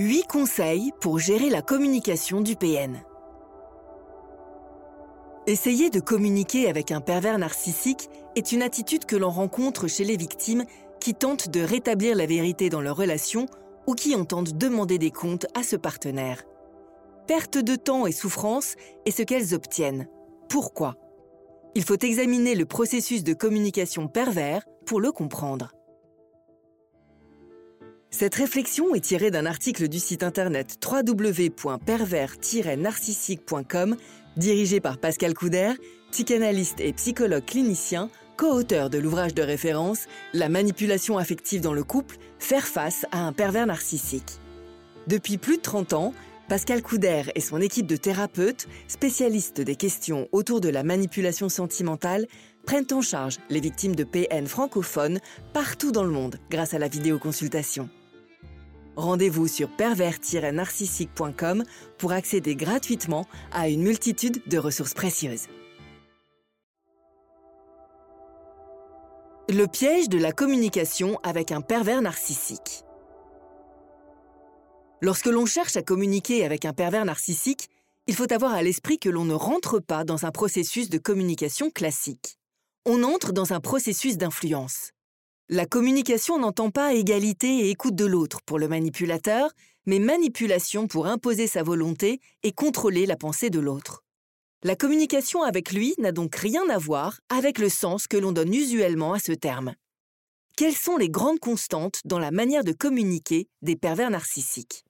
8 conseils pour gérer la communication du PN. Essayer de communiquer avec un pervers narcissique est une attitude que l'on rencontre chez les victimes qui tentent de rétablir la vérité dans leur relation ou qui entendent demander des comptes à ce partenaire. Perte de temps et souffrance est ce qu'elles obtiennent. Pourquoi? Il faut examiner le processus de communication pervers pour le comprendre. Cette réflexion est tirée d'un article du site internet www.pervers-narcissique.com dirigé par Pascal Couder, psychanalyste et psychologue clinicien, co-auteur de l'ouvrage de référence La manipulation affective dans le couple, faire face à un pervers narcissique. Depuis plus de 30 ans, Pascal Couder et son équipe de thérapeutes, spécialistes des questions autour de la manipulation sentimentale, prennent en charge les victimes de PN francophones partout dans le monde grâce à la vidéoconsultation. Rendez-vous sur pervers-narcissique.com pour accéder gratuitement à une multitude de ressources précieuses. Le piège de la communication avec un pervers narcissique. Lorsque l'on cherche à communiquer avec un pervers narcissique, il faut avoir à l'esprit que l'on ne rentre pas dans un processus de communication classique. On entre dans un processus d'influence. La communication n'entend pas égalité et écoute de l'autre pour le manipulateur, mais manipulation pour imposer sa volonté et contrôler la pensée de l'autre. La communication avec lui n'a donc rien à voir avec le sens que l'on donne usuellement à ce terme. Quelles sont les grandes constantes dans la manière de communiquer des pervers narcissiques?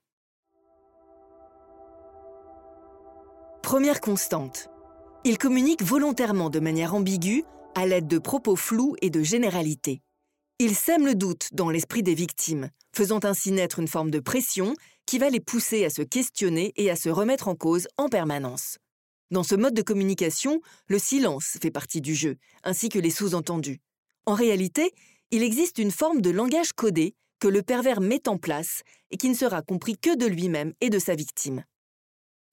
Première constante. Ils communiquent volontairement de manière ambiguë à l'aide de propos flous et de généralités. Ils sèment le doute dans l'esprit des victimes, faisant ainsi naître une forme de pression qui va les pousser à se questionner et à se remettre en cause en permanence. Dans ce mode de communication, le silence fait partie du jeu, ainsi que les sous-entendus. En réalité, il existe une forme de langage codé que le pervers met en place et qui ne sera compris que de lui-même et de sa victime.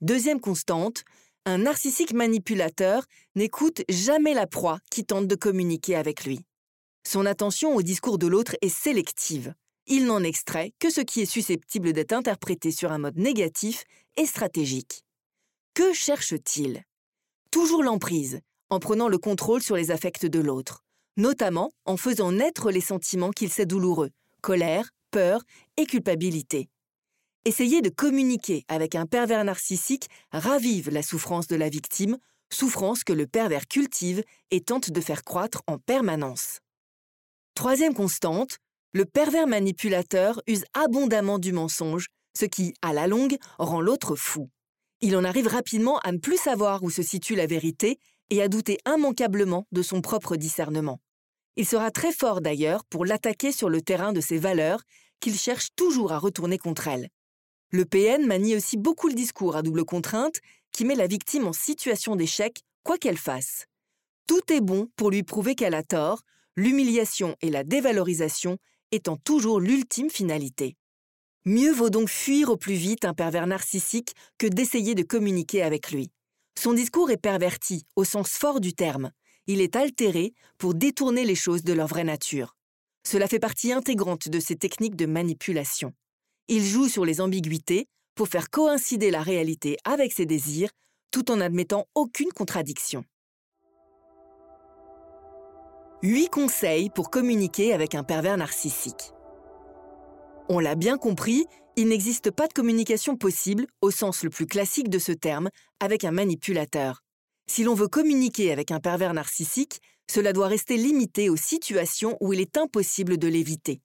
Deuxième constante, un narcissique manipulateur n'écoute jamais la proie qui tente de communiquer avec lui. Son attention au discours de l'autre est sélective. Il n'en extrait que ce qui est susceptible d'être interprété sur un mode négatif et stratégique. Que cherche-t-il? Toujours l'emprise, en prenant le contrôle sur les affects de l'autre, notamment en faisant naître les sentiments qu'il sait douloureux, colère, peur et culpabilité. Essayer de communiquer avec un pervers narcissique ravive la souffrance de la victime, souffrance que le pervers cultive et tente de faire croître en permanence. Troisième constante, le pervers manipulateur use abondamment du mensonge, ce qui, à la longue, rend l'autre fou. Il en arrive rapidement à ne plus savoir où se situe la vérité et à douter immanquablement de son propre discernement. Il sera très fort d'ailleurs pour l'attaquer sur le terrain de ses valeurs qu'il cherche toujours à retourner contre elle. Le PN manie aussi beaucoup le discours à double contrainte qui met la victime en situation d'échec quoi qu'elle fasse. Tout est bon pour lui prouver qu'elle a tort, l'humiliation et la dévalorisation étant toujours l'ultime finalité. Mieux vaut donc fuir au plus vite un pervers narcissique que d'essayer de communiquer avec lui. Son discours est perverti, au sens fort du terme. Il est altéré pour détourner les choses de leur vraie nature. Cela fait partie intégrante de ses techniques de manipulation. Il joue sur les ambiguïtés pour faire coïncider la réalité avec ses désirs, tout en admettant aucune contradiction. 8 conseils pour communiquer avec un pervers narcissique. On l'a bien compris, il n'existe pas de communication possible, au sens le plus classique de ce terme, avec un manipulateur. Si l'on veut communiquer avec un pervers narcissique, cela doit rester limité aux situations où il est impossible de l'éviter.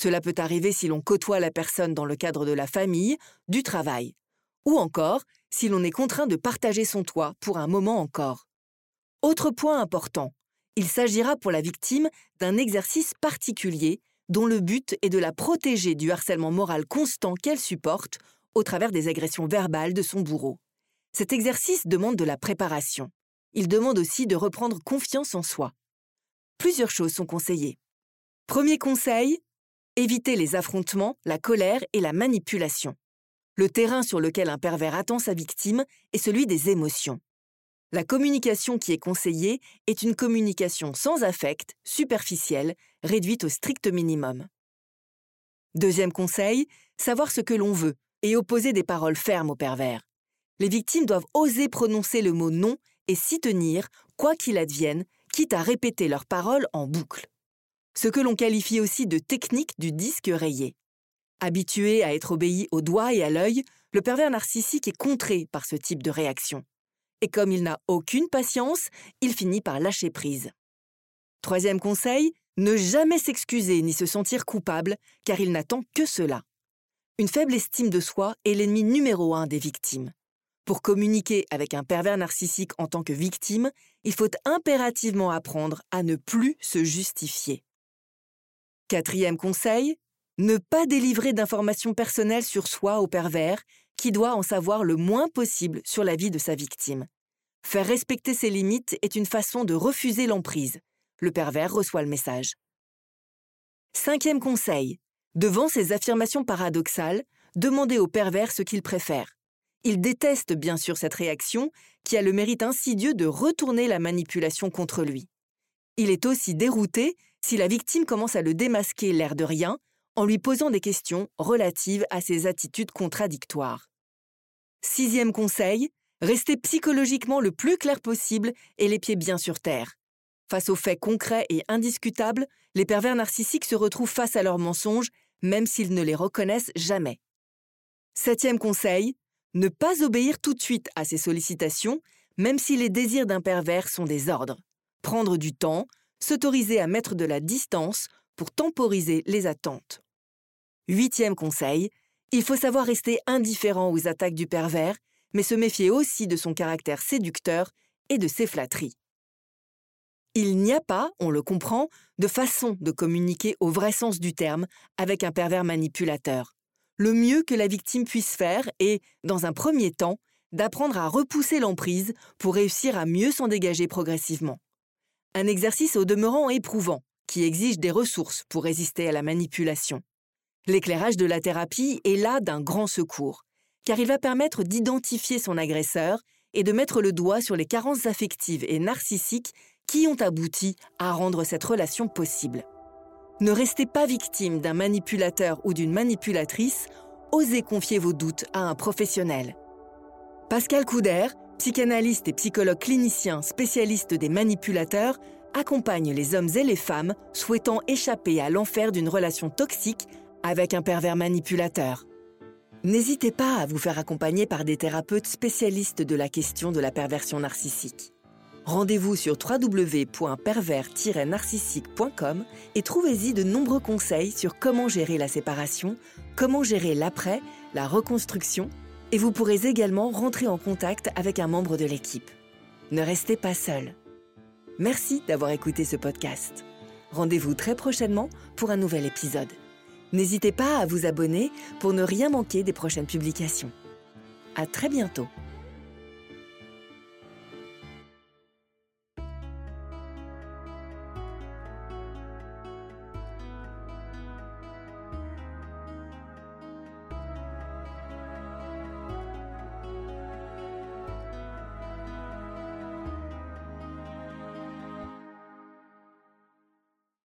Cela peut arriver si l'on côtoie la personne dans le cadre de la famille, du travail, ou encore si l'on est contraint de partager son toit pour un moment encore. Autre point important, il s'agira pour la victime d'un exercice particulier dont le but est de la protéger du harcèlement moral constant qu'elle supporte au travers des agressions verbales de son bourreau. Cet exercice demande de la préparation. Il demande aussi de reprendre confiance en soi. Plusieurs choses sont conseillées. Premier conseil, éviter les affrontements, la colère et la manipulation. Le terrain sur lequel un pervers attend sa victime est celui des émotions. La communication qui est conseillée est une communication sans affect, superficielle, réduite au strict minimum. Deuxième conseil, savoir ce que l'on veut, et opposer des paroles fermes au pervers. Les victimes doivent oser prononcer le mot non et s'y tenir, quoi qu'il advienne, quitte à répéter leurs paroles en boucle. Ce que l'on qualifie aussi de technique du disque rayé. Habitué à être obéi au doigt et à l'œil, le pervers narcissique est contré par ce type de réaction. Et comme il n'a aucune patience, il finit par lâcher prise. Troisième conseil, ne jamais s'excuser ni se sentir coupable, car il n'attend que cela. Une faible estime de soi est l'ennemi numéro un des victimes. Pour communiquer avec un pervers narcissique en tant que victime, il faut impérativement apprendre à ne plus se justifier. Quatrième conseil, ne pas délivrer d'informations personnelles sur soi au pervers, qui doit en savoir le moins possible sur la vie de sa victime. Faire respecter ses limites est une façon de refuser l'emprise. Le pervers reçoit le message. Cinquième conseil. Devant ces affirmations paradoxales, demandez au pervers ce qu'il préfère. Il déteste bien sûr cette réaction, qui a le mérite insidieux de retourner la manipulation contre lui. Il est aussi dérouté si la victime commence à le démasquer l'air de rien en lui posant des questions relatives à ses attitudes contradictoires. Sixième conseil, restez psychologiquement le plus clair possible et les pieds bien sur terre. Face aux faits concrets et indiscutables, les pervers narcissiques se retrouvent face à leurs mensonges, même s'ils ne les reconnaissent jamais. Septième conseil, ne pas obéir tout de suite à ces sollicitations, même si les désirs d'un pervers sont des ordres. Prendre du temps, s'autoriser à mettre de la distance pour temporiser les attentes. Huitième conseil, il faut savoir rester indifférent aux attaques du pervers, mais se méfier aussi de son caractère séducteur et de ses flatteries. Il n'y a pas, on le comprend, de façon de communiquer au vrai sens du terme avec un pervers manipulateur. Le mieux que la victime puisse faire est, dans un premier temps, d'apprendre à repousser l'emprise pour réussir à mieux s'en dégager progressivement. Un exercice au demeurant éprouvant, qui exige des ressources pour résister à la manipulation. L'éclairage de la thérapie est là d'un grand secours, car il va permettre d'identifier son agresseur et de mettre le doigt sur les carences affectives et narcissiques qui ont abouti à rendre cette relation possible. Ne restez pas victime d'un manipulateur ou d'une manipulatrice, osez confier vos doutes à un professionnel. Pascal Couder, psychanalyste et psychologue clinicien spécialiste des manipulateurs, accompagne les hommes et les femmes souhaitant échapper à l'enfer d'une relation toxique avec un pervers manipulateur. N'hésitez pas à vous faire accompagner par des thérapeutes spécialistes de la question de la perversion narcissique. Rendez-vous sur www.pervers-narcissique.com et trouvez-y de nombreux conseils sur comment gérer la séparation, comment gérer l'après, la reconstruction, et vous pourrez également rentrer en contact avec un membre de l'équipe. Ne restez pas seul. Merci d'avoir écouté ce podcast. Rendez-vous très prochainement pour un nouvel épisode. N'hésitez pas à vous abonner pour ne rien manquer des prochaines publications. À très bientôt.